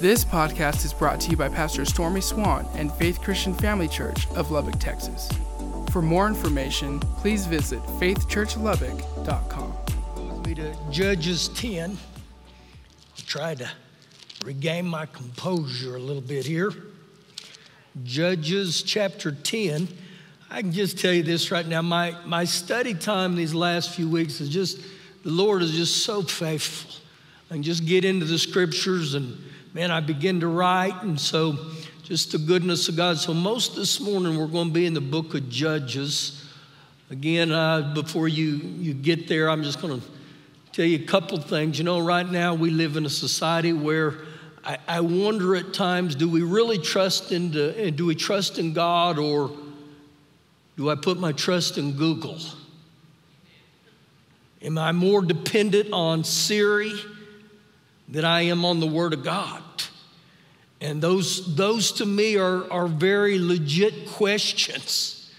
This podcast is brought to you by Pastor Stormy Swan and Faith Christian Family Church of Lubbock, Texas. For more information, please visit faithchurchlubbock.com. With me to Judges 10. I'll try to regain my composure a little bit here. Judges chapter 10. I can just tell you this right now. My, my study time these last few weeks is just, the Lord is just so faithful. I can just get into the scriptures and, man, I begin to write. And so, just the goodness of God. So, most this morning, we're going to be in the book of Judges. Again, uh, before you, you get there, I'm just going to tell you a couple things. You know, right now, we live in a society where I, I wonder at times do we really trust in, the, do we trust in God or do I put my trust in Google? Am I more dependent on Siri than I am on the Word of God? And those, those to me are, are very legit questions.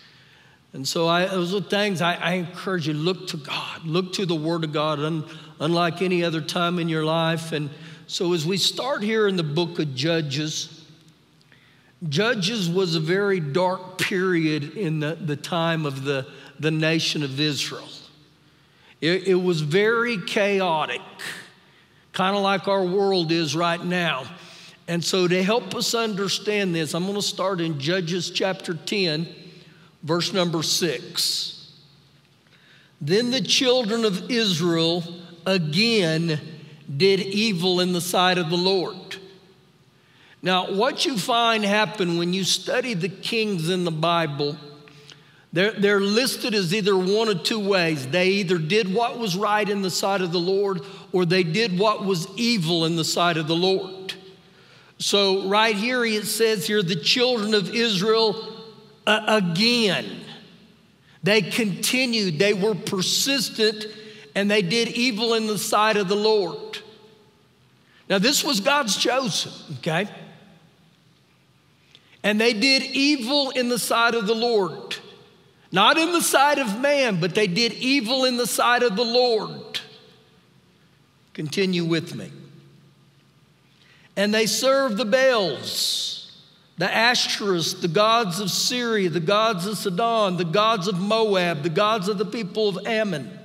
And so I, those are things I, I, encourage you look to God, look to the Word of God, un, unlike any other time in your life. And so as we start here in the book of Judges, Judges was a very dark period in the, the time of the, the nation of Israel. It, it was very chaotic, kind of like our world is right now. And so, to help us understand this, I'm going to start in Judges chapter 10, verse number 6. Then the children of Israel again did evil in the sight of the Lord. Now, what you find happen when you study the kings in the Bible, they're, they're listed as either one of two ways. They either did what was right in the sight of the Lord, or they did what was evil in the sight of the Lord. So, right here, it says here, the children of Israel uh, again. They continued, they were persistent, and they did evil in the sight of the Lord. Now, this was God's chosen, okay? And they did evil in the sight of the Lord. Not in the sight of man, but they did evil in the sight of the Lord. Continue with me. And they served the Baals, the Ashtoreths, the gods of Syria, the gods of Sidon, the gods of Moab, the gods of the people of Ammon,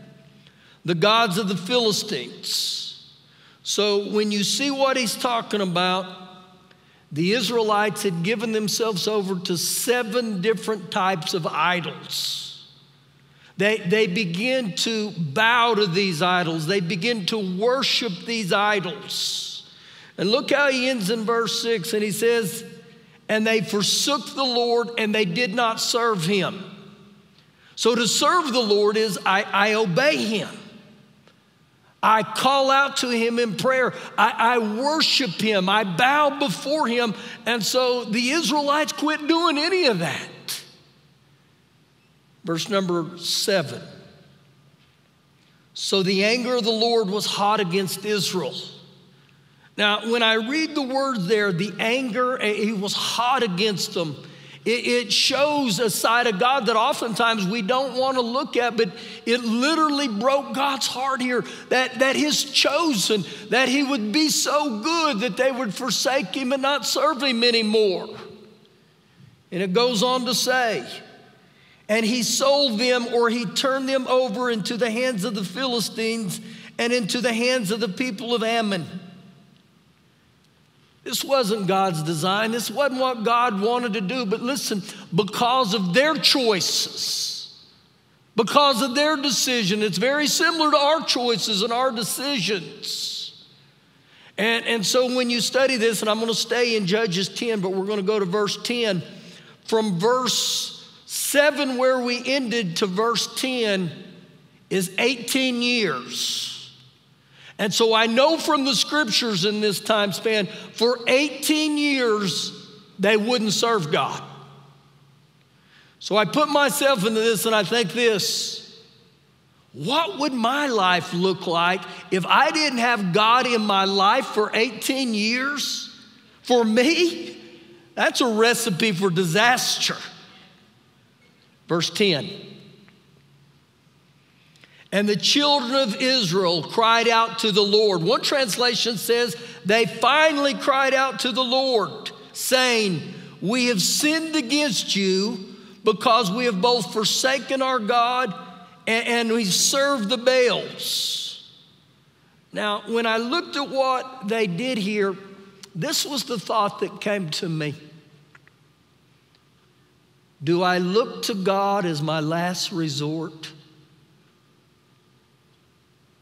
the gods of the Philistines. So when you see what he's talking about, the Israelites had given themselves over to seven different types of idols. They, they begin to bow to these idols, they begin to worship these idols. And look how he ends in verse 6 and he says, And they forsook the Lord and they did not serve him. So to serve the Lord is I, I obey him. I call out to him in prayer. I, I, worship him. I bow before him. And so the Israelites quit doing any of that. Verse number seven. So the anger of the Lord was hot against Israel. Now, when I read the word there, the anger, eh, he was hot against them. It, shows a side of God that oftentimes we don't want to look at, but it literally broke God's heart here that, that His chosen, that He would be so good that they would forsake Him and not serve Him anymore. And it goes on to say, and He sold them or He turned them over into the hands of the Philistines and into the hands of the people of Ammon. This wasn't God's design. This wasn't what God wanted to do. But listen, because of their choices, because of their decision, it's very similar to our choices and our decisions. And, and so when you study this, and I'm going to stay in Judges 10, but we're going to go to verse 10. From verse 7, where we ended, to verse 10 is 18 years. And so I know from the scriptures in this time span, for 18 years, they wouldn't serve God. So I put myself into this and I think this what would my life look like if I didn't have God in my life for 18 years? For me, that's a recipe for disaster. Verse 10. And the children of Israel cried out to the Lord. One translation says they finally cried out to the Lord, saying, We have sinned against you because we have both forsaken our God and, and we've served the Baals. Now, when I looked at what they did here, this was the thought that came to me. Do I look to God as my last resort?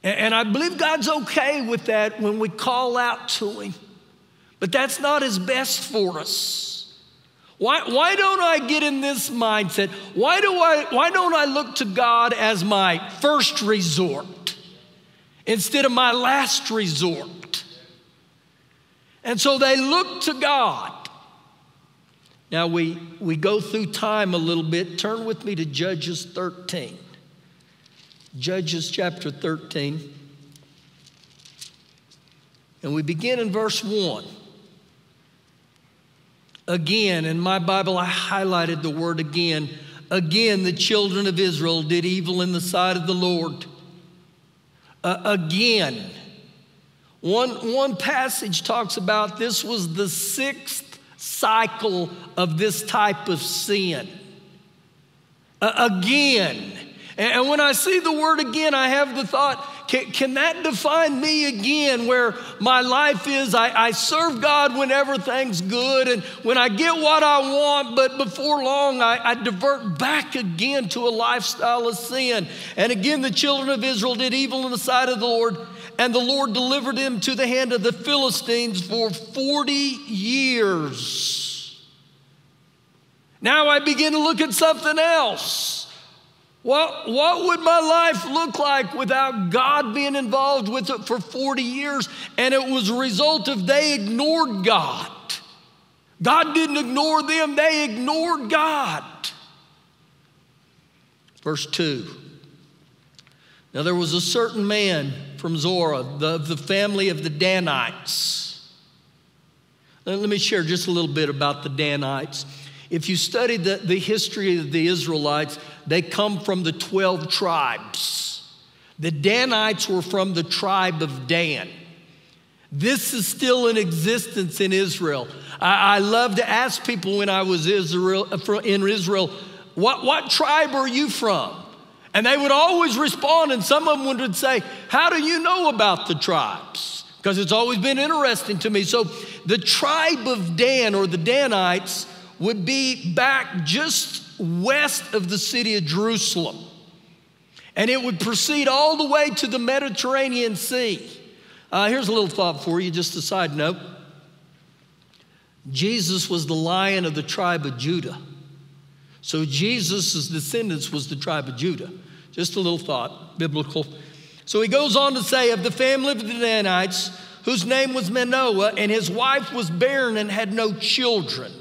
And I believe God's okay with that when we call out to Him. But that's not His best for us. Why, why don't I get in this mindset? Why, do I, why don't I look to God as my first resort instead of my last resort? And so they look to God. Now we, we go through time a little bit. Turn with me to Judges 13. Judges chapter 13. And we begin in verse 1. Again, in my Bible, I highlighted the word again. Again, the children of Israel did evil in the sight of the Lord. Uh, again. One, one passage talks about this was the sixth cycle of this type of sin. Uh, again. And when I see the word again, I have the thought, can, can that define me again where my life is? I, I serve God when everything's good and when I get what I want, but before long I, I divert back again to a lifestyle of sin. And again, the children of Israel did evil in the sight of the Lord, and the Lord delivered him to the hand of the Philistines for 40 years. Now I begin to look at something else. What, what would my life look like without God being involved with it for 40 years? And it was a result of they ignored God. God didn't ignore them, they ignored God. Verse 2. Now there was a certain man from Zorah, the, the family of the Danites. Let me share just a little bit about the Danites. If you study the, the history of the Israelites, they come from the 12 tribes. The Danites were from the tribe of Dan. This is still in existence in Israel. I, I love to ask people when I was Israel, uh, in Israel, what, what tribe are you from? And they would always respond, and some of them would say, How do you know about the tribes? Because it's always been interesting to me. So the tribe of Dan or the Danites would be back just west of the city of Jerusalem. And it would proceed all the way to the Mediterranean Sea. Uh, here's a little thought for you, just a side note. Jesus was the lion of the tribe of Judah. So Jesus' descendants was the tribe of Judah. Just a little thought, biblical. So he goes on to say, of the family of the Danites, whose name was Manoah, and his wife was barren and had no children.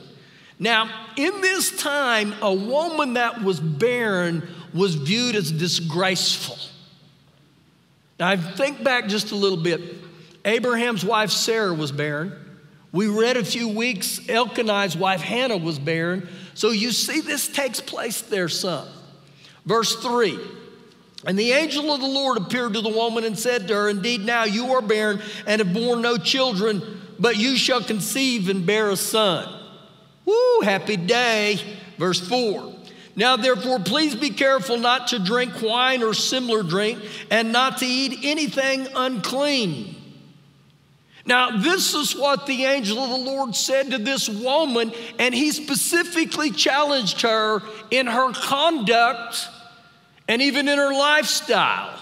Now, in this time, a woman that was barren was viewed as disgraceful. Now, I think back just a little bit. Abraham's wife Sarah was barren. We read a few weeks, Elkanah's wife Hannah was barren. So you see, this takes place there, son. Verse 3 And the angel of the Lord appeared to the woman and said to her, Indeed, now you are barren and have borne no children, but you shall conceive and bear a son. Woo, happy day. Verse 4. Now, therefore, please be careful not to drink wine or similar drink and not to eat anything unclean. Now, this is what the angel of the Lord said to this woman, and he specifically challenged her in her conduct and even in her lifestyle.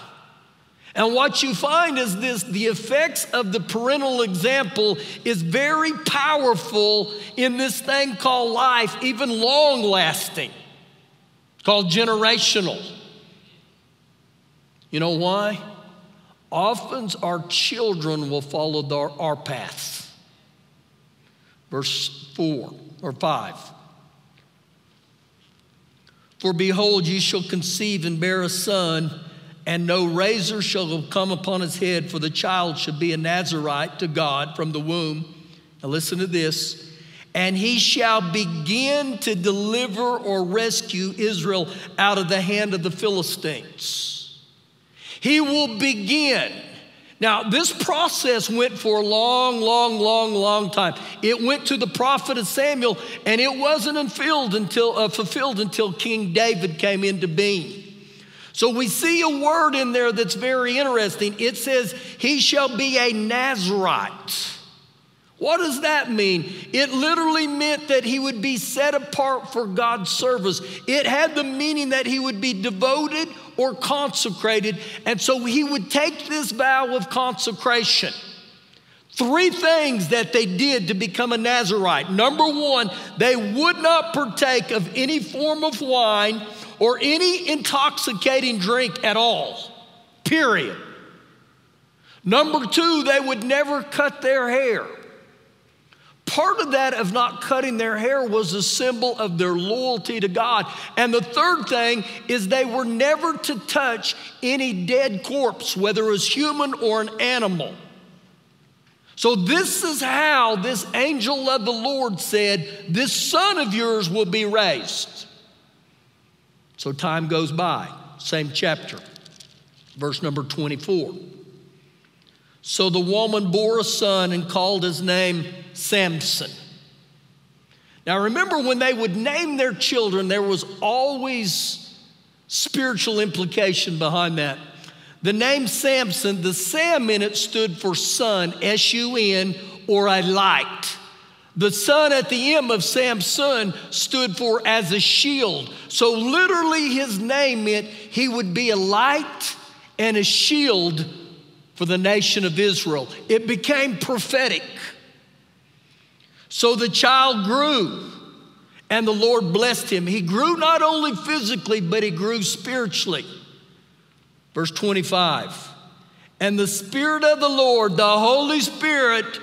And what you find is this the effects of the parental example is very powerful in this thing called life, even long lasting, called generational. You know why? Often our children will follow our, paths. Verse 4 or 5. For behold, you shall conceive and bear a son and no razor shall come upon his head, for the child shall be a Nazarite to God from the womb. Now, listen to this. And he shall begin to deliver or rescue Israel out of the hand of the Philistines. He will begin. Now, this process went for a long, long, long, long time. It went to the prophet of Samuel, and it wasn't fulfilled until, uh, fulfilled until King David came into being. So we see a word in there that's very interesting. It says, He shall be a Nazarite. What does that mean? It literally meant that he would be set apart for God's service. It had the meaning that he would be devoted or consecrated. And so he would take this vow of consecration. Three things that they did to become a Nazarite. Number one, they would not partake of any form of wine or any intoxicating drink at all, period. Number two, they would never cut their hair. Part of that of not cutting their hair was a symbol of their loyalty to God. And the third thing is they were never to touch any dead corpse, whether it was human or an animal. So, this is how this angel of the Lord said, This son of yours will be raised. So, time goes by, same chapter, verse number 24. So the woman bore a son and called his name Samson. Now, remember when they would name their children, there was always spiritual implication behind that. The name Samson, the Sam in it stood for son, S U N, or a light. The son at the end of Samson stood for as a shield. So, literally, his name meant he would be a light and a shield for the nation of Israel. It became prophetic. So the child grew, and the Lord blessed him. He grew not only physically, but he grew spiritually. Verse 25 And the Spirit of the Lord, the Holy Spirit,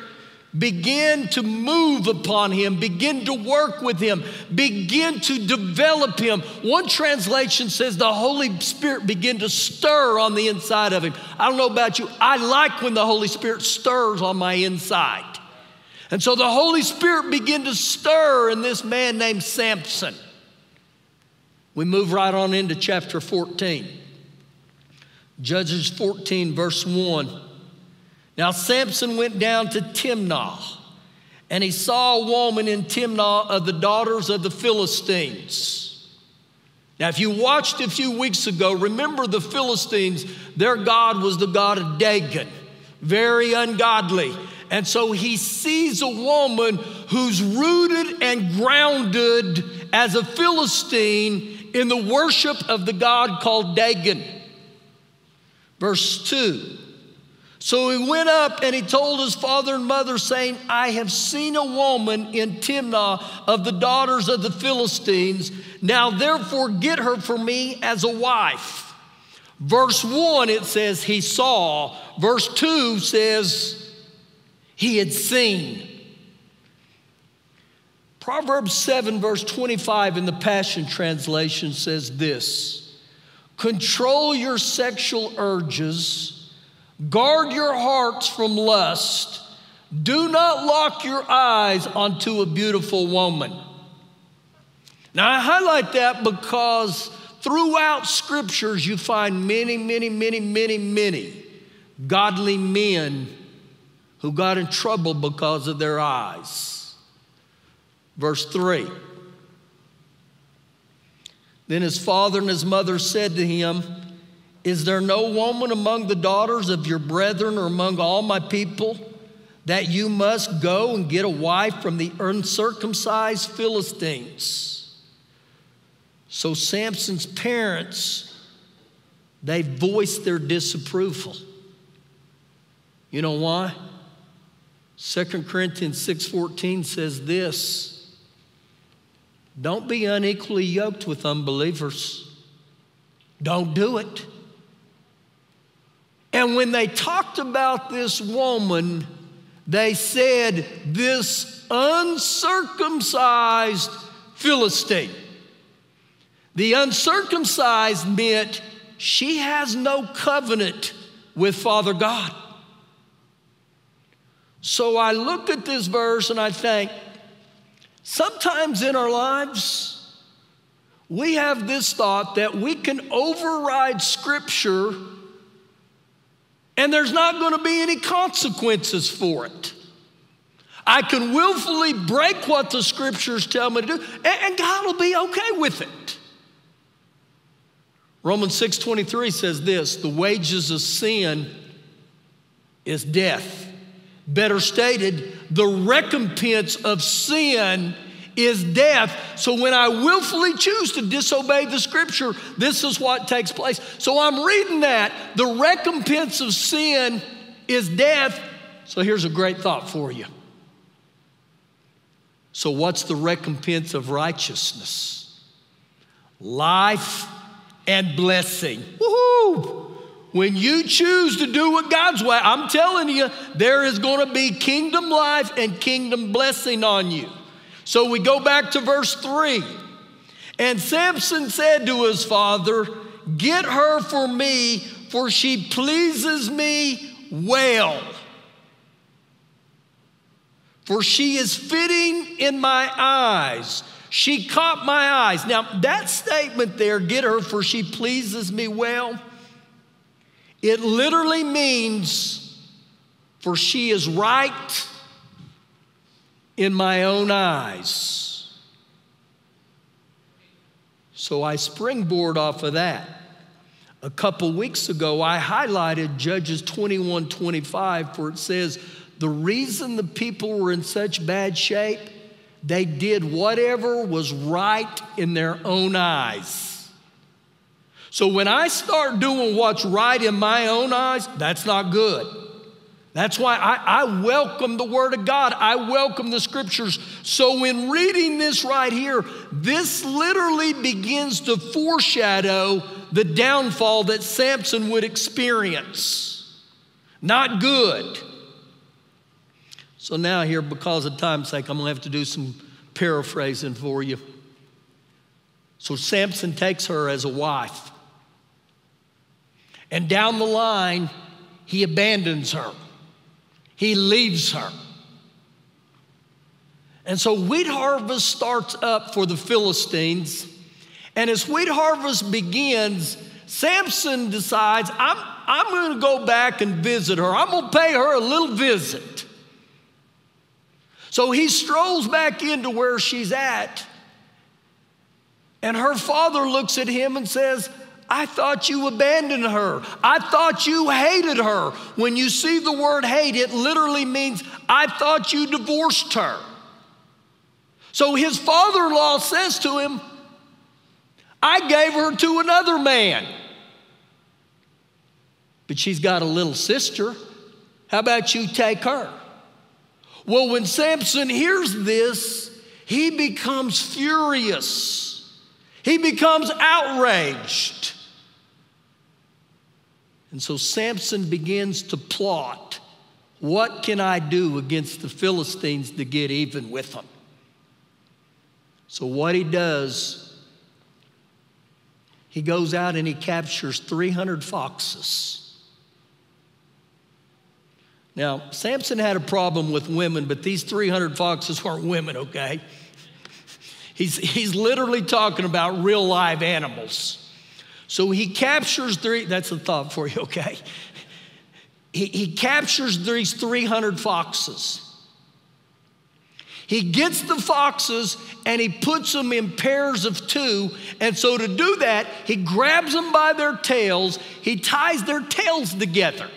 begin to move upon him, begin to work with him, begin to develop him. One translation says the Holy Spirit begin to stir on the inside of him. I don't know about you, I like when the Holy Spirit stirs on my inside. And so the Holy Spirit began to stir in this man named Samson. We move right on into chapter 14. Judges 14, verse 1. Now Samson went down to Timnah, and he saw a woman in Timnah of the daughters of the Philistines. Now, if you watched a few weeks ago, remember the Philistines, their God was the God of Dagon, very ungodly. And so he sees a woman who's rooted and grounded as a Philistine in the worship of the God called Dagon. Verse 2 So he went up and he told his father and mother, saying, I have seen a woman in Timnah of the daughters of the Philistines. Now therefore get her for me as a wife. Verse 1, it says he saw. Verse 2 says he had seen. Proverbs 7, verse 25 in the Passion Translation says this Control your sexual urges, guard your hearts from lust, do not lock your eyes onto a beautiful woman. Now, I highlight that because throughout scriptures you find many, many, many, many, many godly men who got in trouble because of their eyes. Verse 3 Then his father and his mother said to him, Is there no woman among the daughters of your brethren or among all my people that you must go and get a wife from the uncircumcised Philistines? So Samson's parents, they voiced their disapproval. You know why? 2 Corinthians 6:14 says this, don't be unequally yoked with unbelievers. Don't do it. And when they talked about this woman, they said, This uncircumcised Philistine. The uncircumcised meant she has no covenant with Father God. So I look at this verse and I think, sometimes in our lives, we have this thought that we can override Scripture and there's not going to be any consequences for it. I can willfully break what the scriptures tell me to do, and God will be okay with it. Romans 6:23 says this, the wages of sin is death. Better stated, the recompense of sin is death. So when I willfully choose to disobey the scripture, this is what takes place. So I'm reading that. The recompense of sin is death. So here's a great thought for you. So, what's the recompense of righteousness? Life and blessing. Woohoo! When you choose to do what God's way, I'm telling you, there is going to be kingdom life and kingdom blessing on you. So we go back to verse 3. And Samson said to his father, Get her for me, for she pleases me well. For she is fitting in my eyes. She caught my eyes. Now, that statement there, get her, for she pleases me well, it literally means, for she is right in my own eyes. So I springboard off of that. A couple weeks ago, I highlighted Judges 21 25, where it says, The reason the people were in such bad shape, they did whatever was right in their own eyes. So when I start doing what's right in my own eyes, that's not good. That's why I, I, welcome the Word of God. I welcome the Scriptures. So, in reading this right here, this literally begins to foreshadow the downfall that Samson would experience. Not good. So, now, here, because of time's sake, I'm going to have to do some paraphrasing for you. So, Samson takes her as a wife. And down the line, he abandons her he leaves her. And so wheat harvest starts up for the Philistines. And as wheat harvest begins, Samson decides, I'm, I'm going to go back and visit her. I'm going to pay her a little visit. So he strolls back into where she's at. And her father looks at him and says, I thought you abandoned her. I thought you hated her. When you see the word hate, it literally means, I thought you divorced her. So his father in law says to him, I gave her to another man. But she's got a little sister. How about you take her? Well, when Samson hears this, he becomes furious. He becomes outraged. And so Samson begins to plot what can I do against the Philistines to get even with them? So, what he does, he goes out and he captures 300 foxes. Now, Samson had a problem with women, but these 300 foxes weren't women, okay? He's, he's literally talking about real live animals. So he captures three, that's a thought for you, okay? He, he captures these 300 foxes. He gets the foxes and he puts them in pairs of two. And so to do that, he grabs them by their tails, he ties their tails together.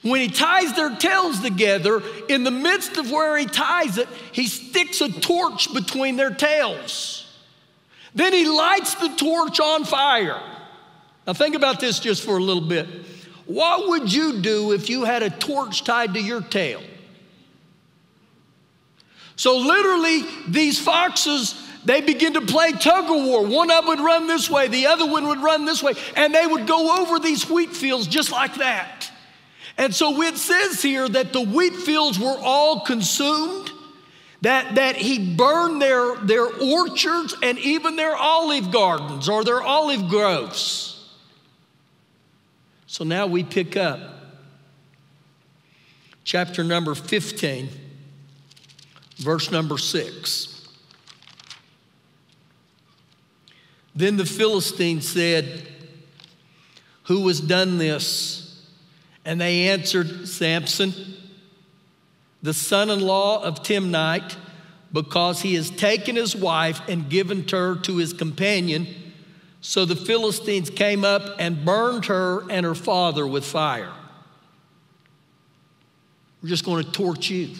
When he ties their tails together, in the midst of where he ties it, he sticks a torch between their tails. Then he lights the torch on fire. Now, think about this just for a little bit. What would you do if you had a torch tied to your tail? So, literally, these foxes, they begin to play tug of war. One of them would run this way, the other one would run this way, and they would go over these wheat fields just like that. And so it says here that the wheat fields were all consumed that, that he burned their, their orchards and even their olive gardens or their olive groves. So now we pick up chapter number 15, verse number 6. Then the Philistine said, Who has done this? And they answered, Samson, the son in law of Timnite, because he has taken his wife and given her to his companion. So the Philistines came up and burned her and her father with fire. We're just going to torch you.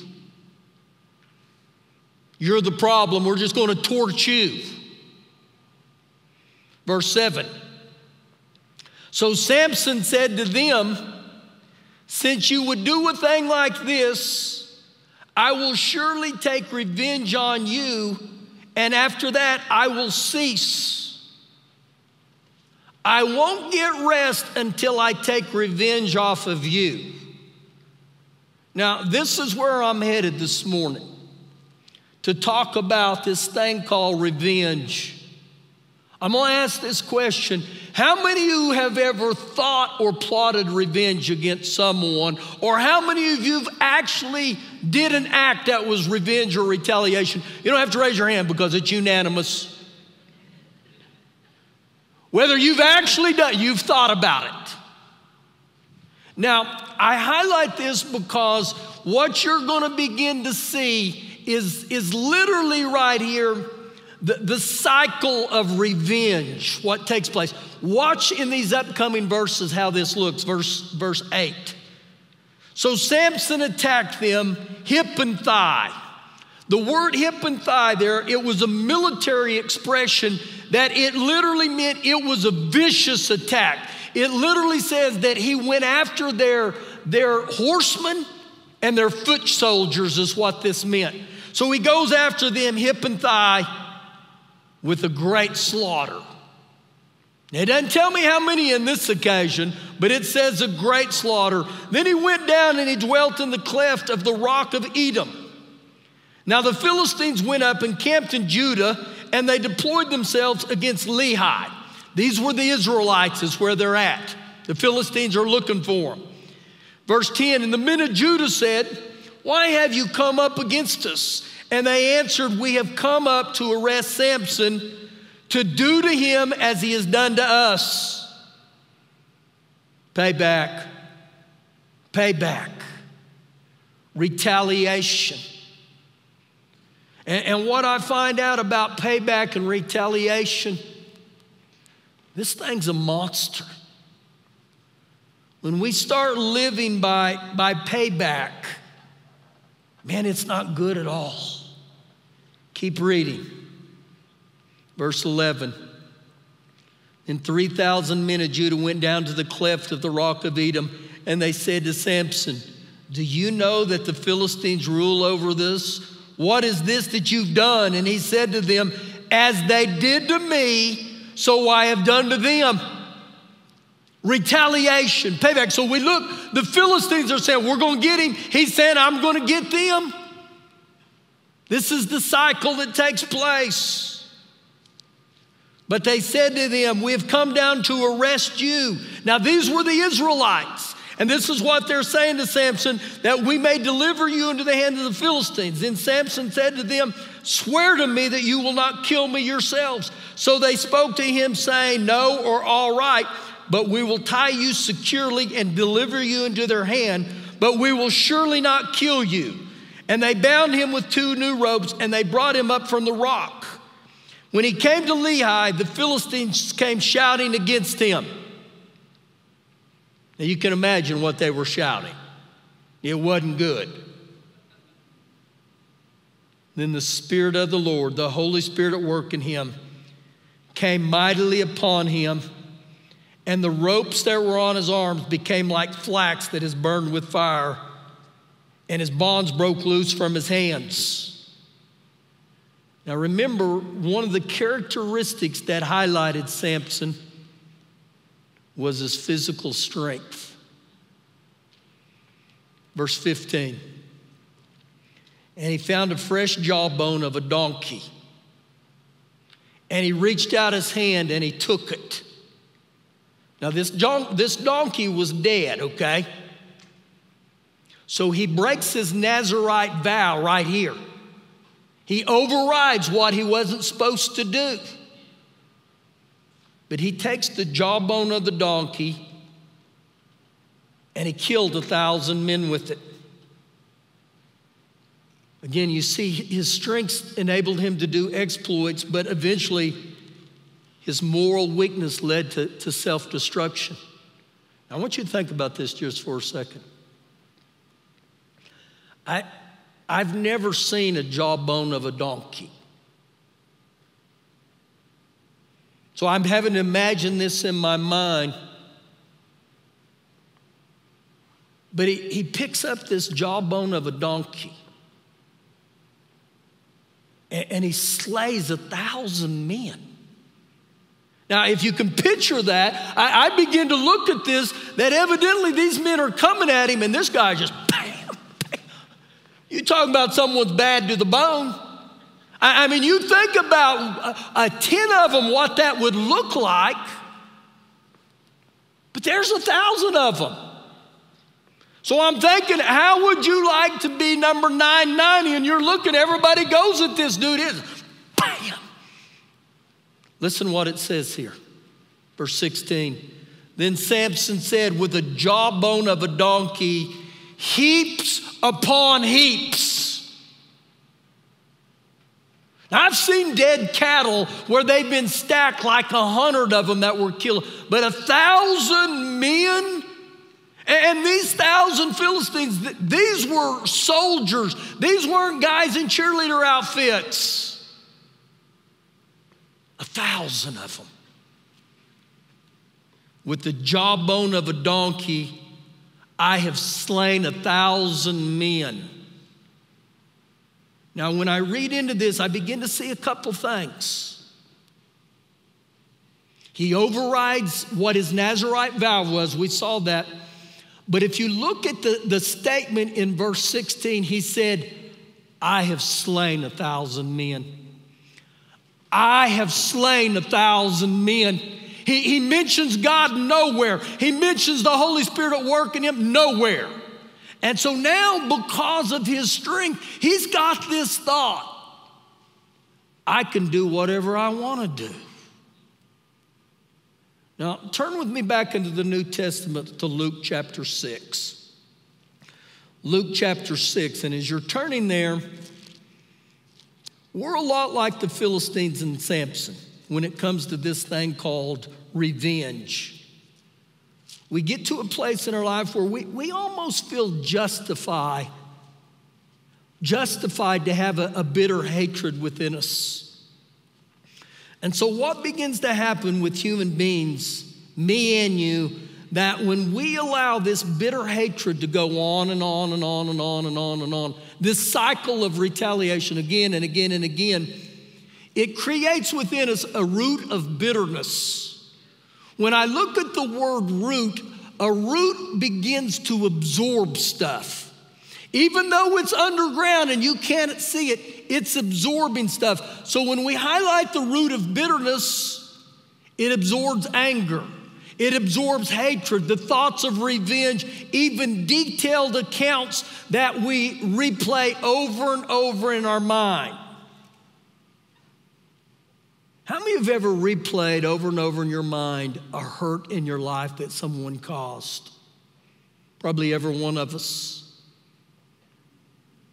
You're the problem. We're just going to torch you. Verse 7. So Samson said to them, Since you would do a thing like this, I will surely take revenge on you, and after that I will cease. I won't get rest until I take revenge off of you. Now, this is where I'm headed this morning to talk about this thing called revenge. I'm going to ask this question How many of you have ever thought or plotted revenge against someone? Or how many of you have actually did an act that was revenge or retaliation? You don't have to raise your hand because it's unanimous. Whether you've actually done, you've thought about it. Now, I highlight this because what you're going to begin to see is, is literally right here the, the cycle of revenge, what takes place. Watch in these upcoming verses how this looks. Verse, verse 8. So Samson attacked them hip and thigh. The word hip and thigh there, it was a military expression that it literally meant it was a vicious attack. It literally says that he went after their, their horsemen and their foot soldiers, is what this meant. So he goes after them hip and thigh with a great slaughter. It doesn't tell me how many in this occasion, but it says a great slaughter. Then he went down and he dwelt in the cleft of the rock of Etam. Now the Philistines went up and camped in Judah, and they deployed themselves against Lehi. These were the Israelites, is where they're at. The Philistines are looking for them. Verse 10 And the men of Judah said, Why have you come up against us? And they answered, We have come up to arrest Samson to do to him as he has done to us. Payback, payback, retaliation. And, and what I find out about payback and retaliation, this thing's a monster. When we start living by, by payback, man, it's not good at all. Keep reading. Verse 11. And 3,000 men of Judah went down to the cleft of the rock of Etam, and they said to Samson, Do you know that the Philistines rule over this? What is this that you've done? And he said to them, As they did to me, so I have done to them. Retaliation, payback. So we look, the Philistines are saying, We're going to get him. He's saying, I'm going to get them. This is the cycle that takes place. But they said to them, We have come down to arrest you. Now, these were the Israelites. And this is what they're saying to Samson that we may deliver you into the hand of the Philistines. Then Samson said to them, Swear to me that you will not kill me yourselves. So they spoke to him, saying, No, or all right, but we will tie you securely and deliver you into their hand, but we will surely not kill you. And they bound him with two new ropes, and they brought him up from the rock. When he came to Lehi, the Philistines came shouting against him. Now you can imagine what they were shouting. It wasn't good. Then the Spirit of the Lord, the Holy Spirit at work in him, came mightily upon him, and the ropes that were on his arms became like flax that is burned with fire and his bonds broke loose from his hands. Now, remember, one of the characteristics that highlighted Samson was his physical strength. Verse 15. And he found a fresh jawbone of a donkey. And he reached out his hand and he took it. Now, this, don- this donkey was dead, okay? So he breaks his Nazarite vow right here. He overrides what he wasn't supposed to do. But he takes the jawbone of the donkey and he killed a thousand men with it. Again, you see, his strength enabled him to do exploits, but eventually his moral weakness led to, to self destruction. I want you to think about this just for a second. I, I've never seen a jawbone of a donkey. So I'm having to imagine this in my mind. But he, he picks up this jawbone of a donkey and, and he slays a thousand men. Now, if you can picture that, I, I, begin to look at this that evidently these men are coming at him, and this guy just bam. You talking about someone's bad to the bone. I, I mean, you think about a, a 10 of them, what that would look like, but there's a thousand of them. So I'm thinking, how would you like to be number 990? And you're looking, everybody goes at this dude. Is bam. Listen what it says here. Verse 16. Then Samson said, with the jawbone of a donkey, heaps upon heaps. Now, I've seen dead cattle where they've been stacked like a hundred of them that were killed, but a thousand men and these thousand Philistines, these were soldiers. These weren't guys in cheerleader outfits. A thousand of them. With the jawbone of a donkey, I have slain a thousand men. Now, when I read into this, I begin to see a couple things. He overrides what his Nazarite vow was. We saw that. But if you look at the, the statement in verse 16, he said, I have slain a thousand men. I have slain a thousand men. He, he mentions God nowhere. He mentions the Holy Spirit at work in him nowhere. And so now, because of his strength, he's got this thought I can do whatever I want to do. Now, turn with me back into the New Testament to Luke chapter 6. Luke chapter 6, and as you're turning there, we're a lot like the Philistines and Samson when it comes to this thing called revenge. We get to a place in our life where we, we almost feel justified, justified to have a, a bitter hatred within us. And so, what begins to happen with human beings, me and you, that when we allow this bitter hatred to go on and on and on and on and on and on, this cycle of retaliation again and again and again, it creates within us a root of bitterness. When I look at the word root, a root begins to absorb stuff. Even though it's underground and you can't see it, it's absorbing stuff. So when we highlight the root of bitterness, it absorbs anger. It absorbs hatred, the thoughts of revenge, even detailed accounts that we replay over and over in our mind. How many have ever replayed over and over in your mind a hurt in your life that someone caused? Probably every one of us.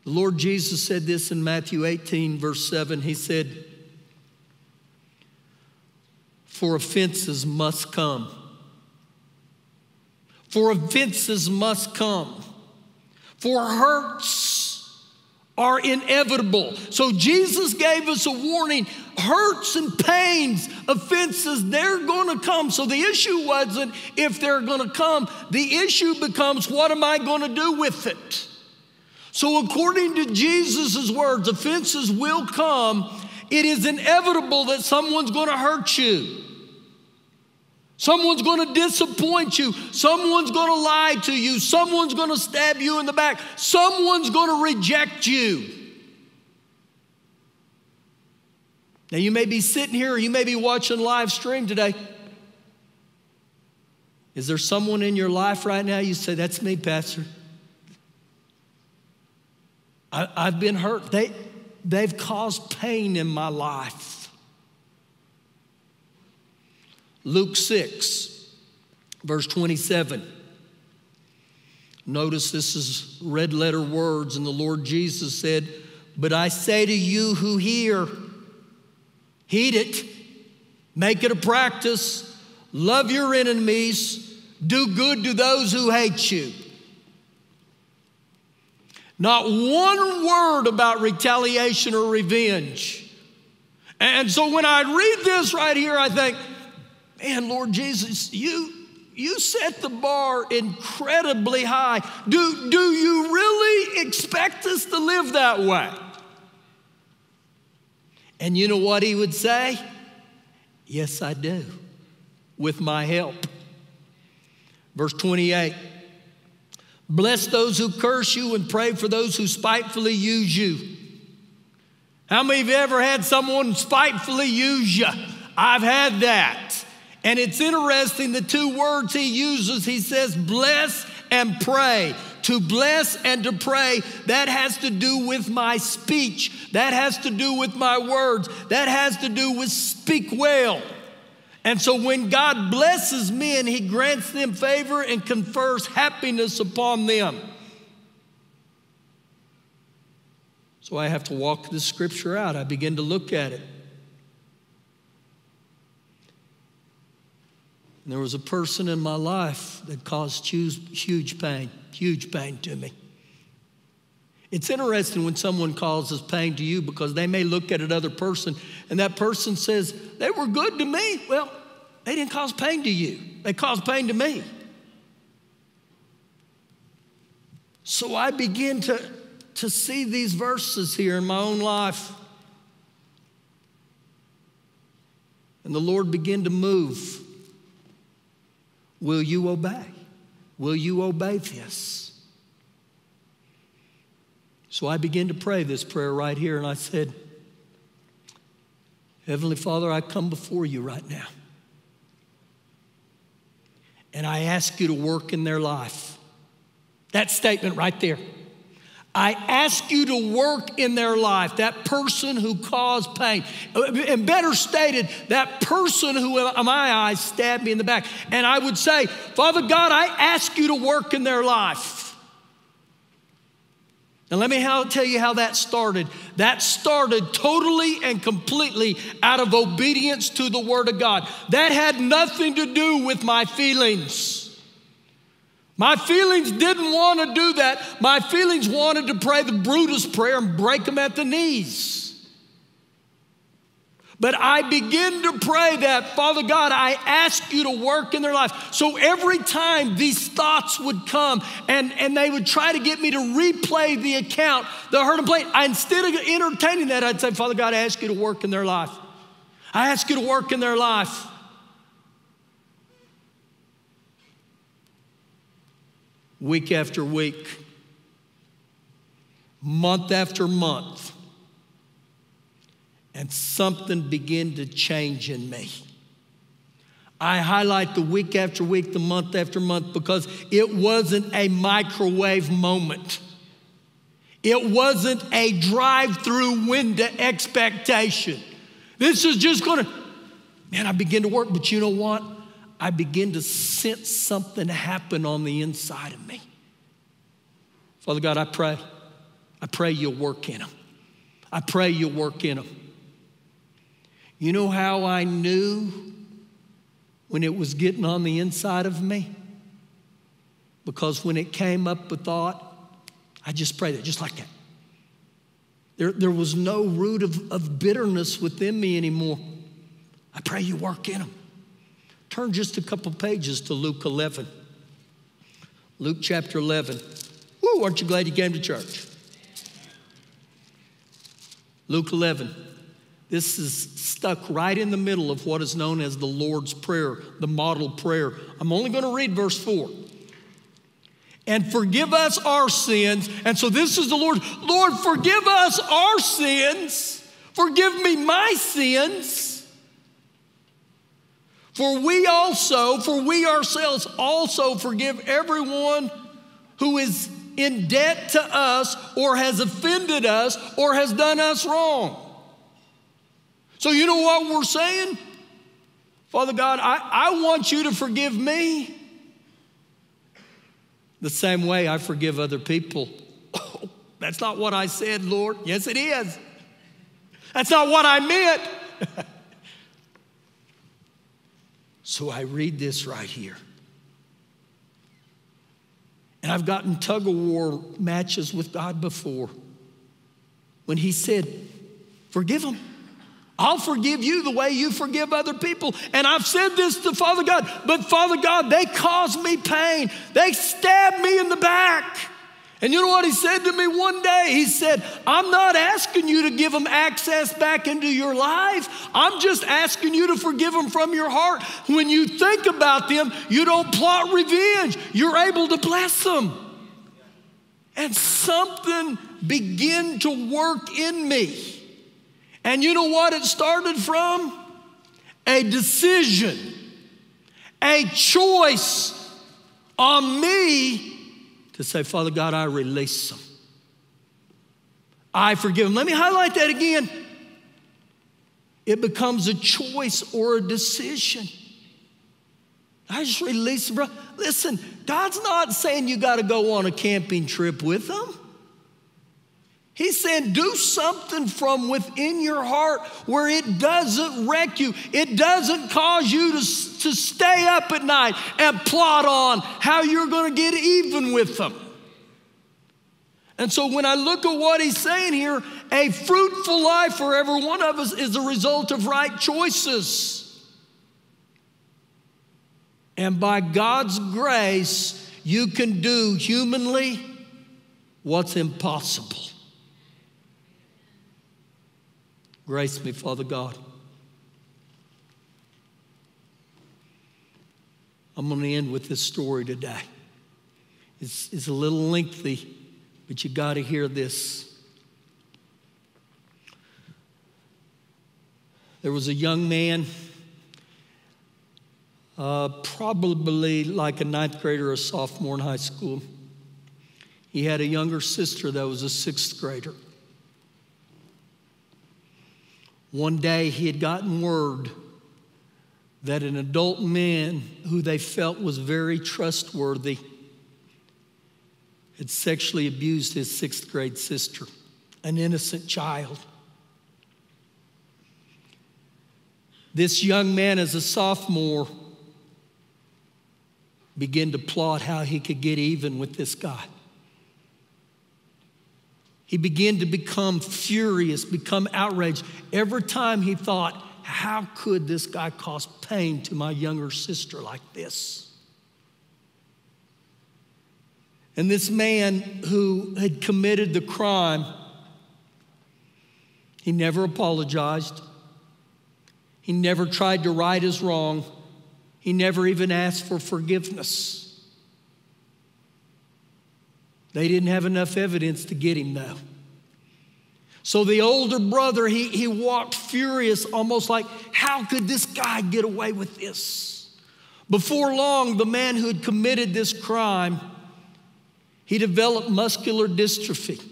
The Lord Jesus said this in Matthew 18, verse 7. He said, For offenses must come. For offenses must come. For hurts are inevitable. So Jesus gave us a warning hurts and pains, offenses, they're going to come. So the issue wasn't if they're going to come, the issue becomes what am I going to do with it? So, according to Jesus' words, offenses will come. It is inevitable that someone's going to hurt you. Someone's going to disappoint you. Someone's going to lie to you. Someone's going to stab you in the back. Someone's going to reject you. Now, you may be sitting here or you may be watching live stream today. Is there someone in your life right now you say, That's me, Pastor? I, have been hurt. They, they've caused pain in my life. Luke 6, verse 27. Notice this is red letter words, and the Lord Jesus said, But I say to you who hear, heed it, make it a practice, love your enemies, do good to those who hate you. Not one word about retaliation or revenge. And so when I read this right here, I think, man, Lord Jesus, you, you set the bar incredibly high. Do, do you really expect us to live that way? And you know what he would say? Yes, I do, with my help. Verse 28 Bless those who curse you and pray for those who spitefully use you. How many of you ever had someone spitefully use you? I've had that. And it's interesting the two words he uses, he says, bless and pray. To bless and to pray, that has to do with my speech. That has to do with my words. That has to do with speak well. And so when God blesses men, He grants them favor and confers happiness upon them. So I have to walk this scripture out. I begin to look at it. And there was a person in my life that caused huge, huge pain, huge pain to me. It's interesting when someone causes pain to you because they may look at another person and that person says, They were good to me. Well, they didn't cause pain to you, they caused pain to me. So I begin to, to see these verses here in my own life. And the Lord began to move. Will you obey? Will you obey this? So I began to pray this prayer right here, and I said, Heavenly Father, I come before you right now. And I ask you to work in their life. That statement right there. I ask you to work in their life, that person who caused pain. And better stated, that person who, in my eyes, stabbed me in the back. And I would say, Father God, I ask you to work in their life. Now, let me tell you how that started. That started totally and completely out of obedience to the Word of God. That had nothing to do with my feelings. My feelings didn't want to do that. My feelings wanted to pray the Brutus prayer and break them at the knees. But I begin to pray that, Father God, I ask you to work in their life. So every time these thoughts would come and, and they would try to get me to replay the account, the hurt and pain, I, instead of entertaining that, I'd say, Father God, I ask you to work in their life. I ask you to work in their life. Week after week, month after month, and something began to change in me. I highlight the week after week, the month after month, because it wasn't a microwave moment. It wasn't a drive through window expectation. This is just gonna, man, I begin to work, but you know what? I begin to sense something happen on the inside of me. Father God, I pray. I pray you'll work in them. I pray you'll work in them. You know how I knew when it was getting on the inside of me? Because when it came up a thought, I just prayed it just like that. There, there was no root of, of bitterness within me anymore. I pray you work in them. Turn just a couple pages to Luke 11. Luke chapter 11. Woo, aren't you glad you came to church? Luke 11. This is stuck right in the middle of what is known as the Lord's Prayer, the model prayer. I'm only going to read verse 4. And forgive us our sins. And so this is the Lord. Lord, forgive us our sins. Forgive me my sins for we also, for we ourselves also forgive everyone who is in debt to us or has offended us or has done us wrong. So, you know what we're saying? Father God, I, I want you to forgive me. The same way I forgive other people. Oh, that's not what I said, Lord. Yes, it is. That's not what I meant. so I read this right here. And I've gotten tug of war matches with God before when He said, Forgive them. I'll forgive you the way you forgive other people. And I've said this to Father God, but Father God, they caused me pain. They stabbed me in the back. And you know what he said to me one day? He said, I'm not asking you to give them access back into your life. I'm just asking you to forgive them from your heart. When you think about them, you don't plot revenge, you're able to bless them. And something began to work in me. And you know what it started from? A decision, a choice on me to say, Father God, I release them. I forgive them. Let me highlight that again. It becomes a choice or a decision. I just release them. Bro. Listen, God's not saying you got to go on a camping trip with them. He's saying, do something from within your heart where it doesn't wreck you. It doesn't cause you to, to stay up at night and plot on how you're going to get even with them. And so when I look at what he's saying here, a fruitful life for every one of us is a result of right choices. And by God's grace, you can do humanly what's impossible. Grace me, Father God. I'm going to end with this story today. It's, it's a little lengthy, but you got to hear this. There was a young man, uh, probably like a ninth grader or sophomore in high school. He had a younger sister that was a sixth grader. One day he had gotten word that an adult man who they felt was very trustworthy had sexually abused his sixth grade sister, an innocent child. This young man, as a sophomore, began to plot how he could get even with this guy. He began to become furious, become outraged every time he thought, how could this guy cause pain to my younger sister like this? And this man who had committed the crime, he never apologized. He never tried to right his wrong. He never even asked for forgiveness. They didn't have enough evidence to get him, though. So the older brother, he, he walked furious, almost like, how could this guy get away with this? Before long, the man who had committed this crime, he developed muscular dystrophy.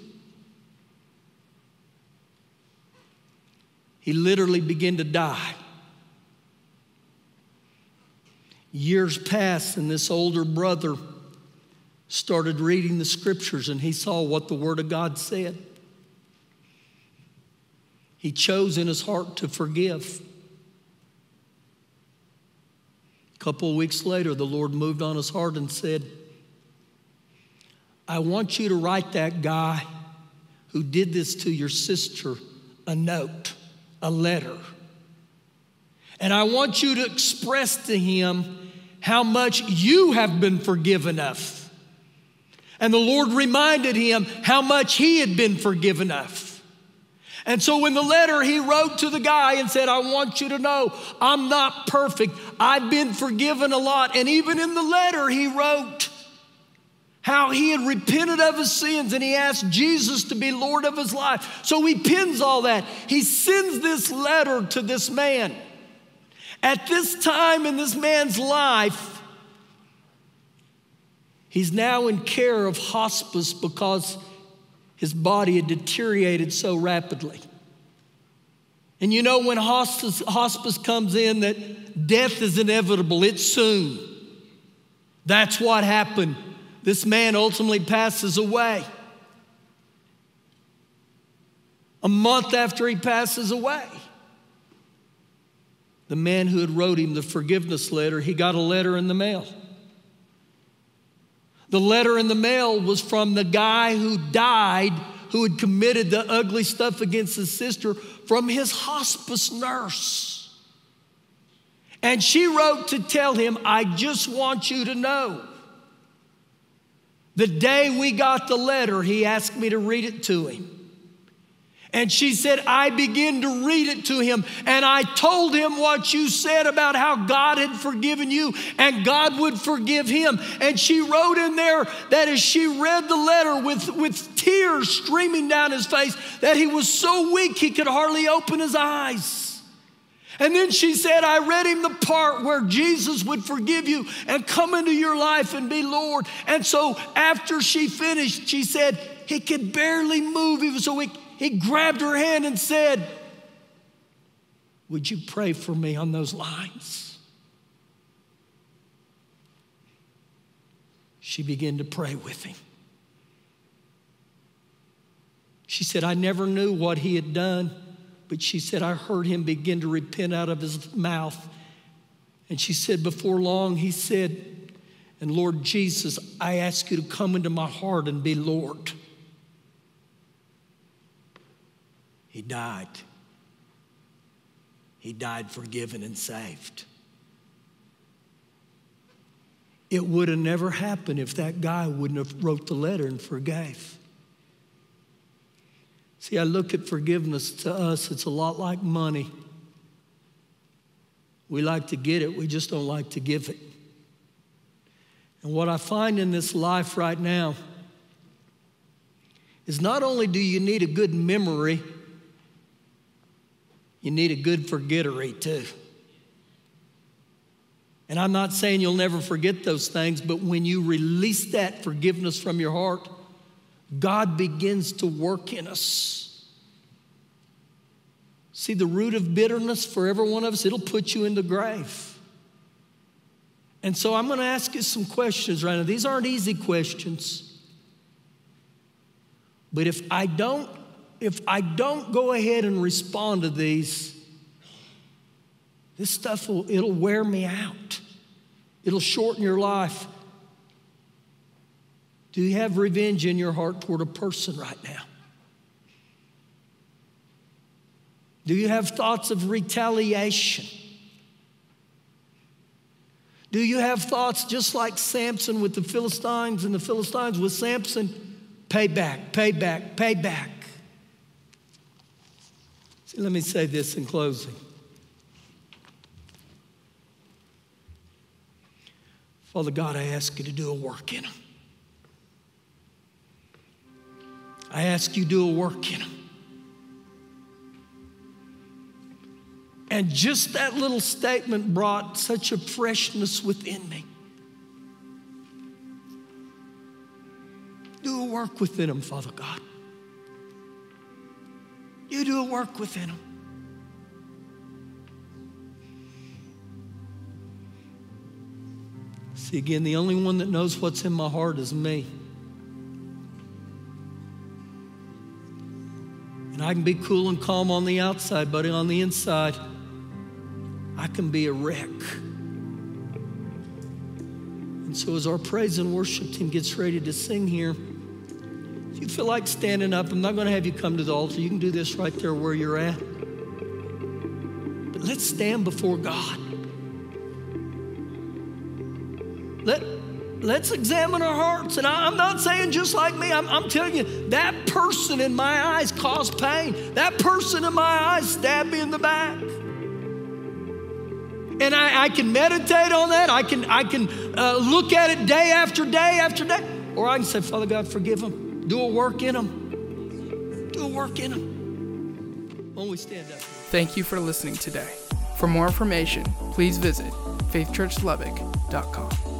He literally began to die. Years passed, and this older brother started reading the scriptures and he saw what the Word of God said. He chose in his heart to forgive. A couple of weeks later, the Lord moved on his heart and said, I want you to write that guy who did this to your sister a note, a letter. And I want you to express to him how much you have been forgiven of. And the Lord reminded him how much he had been forgiven of. And so, in the letter, he wrote to the guy and said, I want you to know I'm not perfect. I've been forgiven a lot. And even in the letter, he wrote how he had repented of his sins and he asked Jesus to be Lord of his life. So, he pins all that. He sends this letter to this man. At this time in this man's life, He's now in care of hospice because his body had deteriorated so rapidly. And you know, when hospice, hospice comes in, that death is inevitable, it's soon. That's what happened. This man ultimately passes away. A month after he passes away, the man who had wrote him the forgiveness letter, he got a letter in the mail. The letter in the mail was from the guy who died, who had committed the ugly stuff against his sister, from his hospice nurse. And she wrote to tell him, I just want you to know. The day we got the letter, he asked me to read it to him. And she said, I began to read it to him, and I told him what you said about how God had forgiven you and God would forgive him. And she wrote in there that as she read the letter with, with tears streaming down his face, that he was so weak he could hardly open his eyes. And then she said, I read him the part where Jesus would forgive you and come into your life and be Lord. And so after she finished, she said, he could barely move. He was so weak he grabbed her hand and said, Would you pray for me on those lines? She began to pray with him. She said, I never knew what he had done, but she said, I heard him begin to repent out of his mouth. And she said, Before long, he said, And Lord Jesus, I ask you to come into my heart and be Lord. He died. He died forgiven and saved. It would have never happened if that guy wouldn't have wrote the letter and forgave. See, I look at forgiveness to us, it's a lot like money. We like to get it, we just don't like to give it. And what I find in this life right now is not only do you need a good memory, you need a good forgettery too. And I'm not saying you'll never forget those things, but when you release that forgiveness from your heart, God begins to work in us. See, the root of bitterness for every one of us, it'll put you in the grave. And so I'm going to ask you some questions right now. These aren't easy questions. But if I don't if I don't go ahead and respond to these, this stuff will it'll wear me out. It'll shorten your life. Do you have revenge in your heart toward a person right now? Do you have thoughts of retaliation? Do you have thoughts just like Samson with the Philistines and the Philistines with Samson? Payback, payback, payback. Let me say this in closing. Father God, I ask you to do a work in them. I ask you to do a work in them. And just that little statement brought such a freshness within me. Do a work within them, Father God. You do a work within them. See, again, the only one that knows what's in my heart is me. And I can be cool and calm on the outside, but on the inside, I can be a wreck. And so, as our praise and worship team gets ready to sing here, you feel like standing up, I'm not going to have you come to the altar. You can do this right there where you're at. But let's stand before God. Let, let's examine our hearts. And I, am not saying just like me, I'm, I'm telling you, that person in my eyes caused pain. That person in my eyes stabbed me in the back. And I, I can meditate on that. I can, I can uh, look at it day after day after day. Or I can say, Father God, forgive them. Do a work in them. Do a work in them. When we stand up. Thank you for listening today. For more information, please visit faithchurchlubbock.com.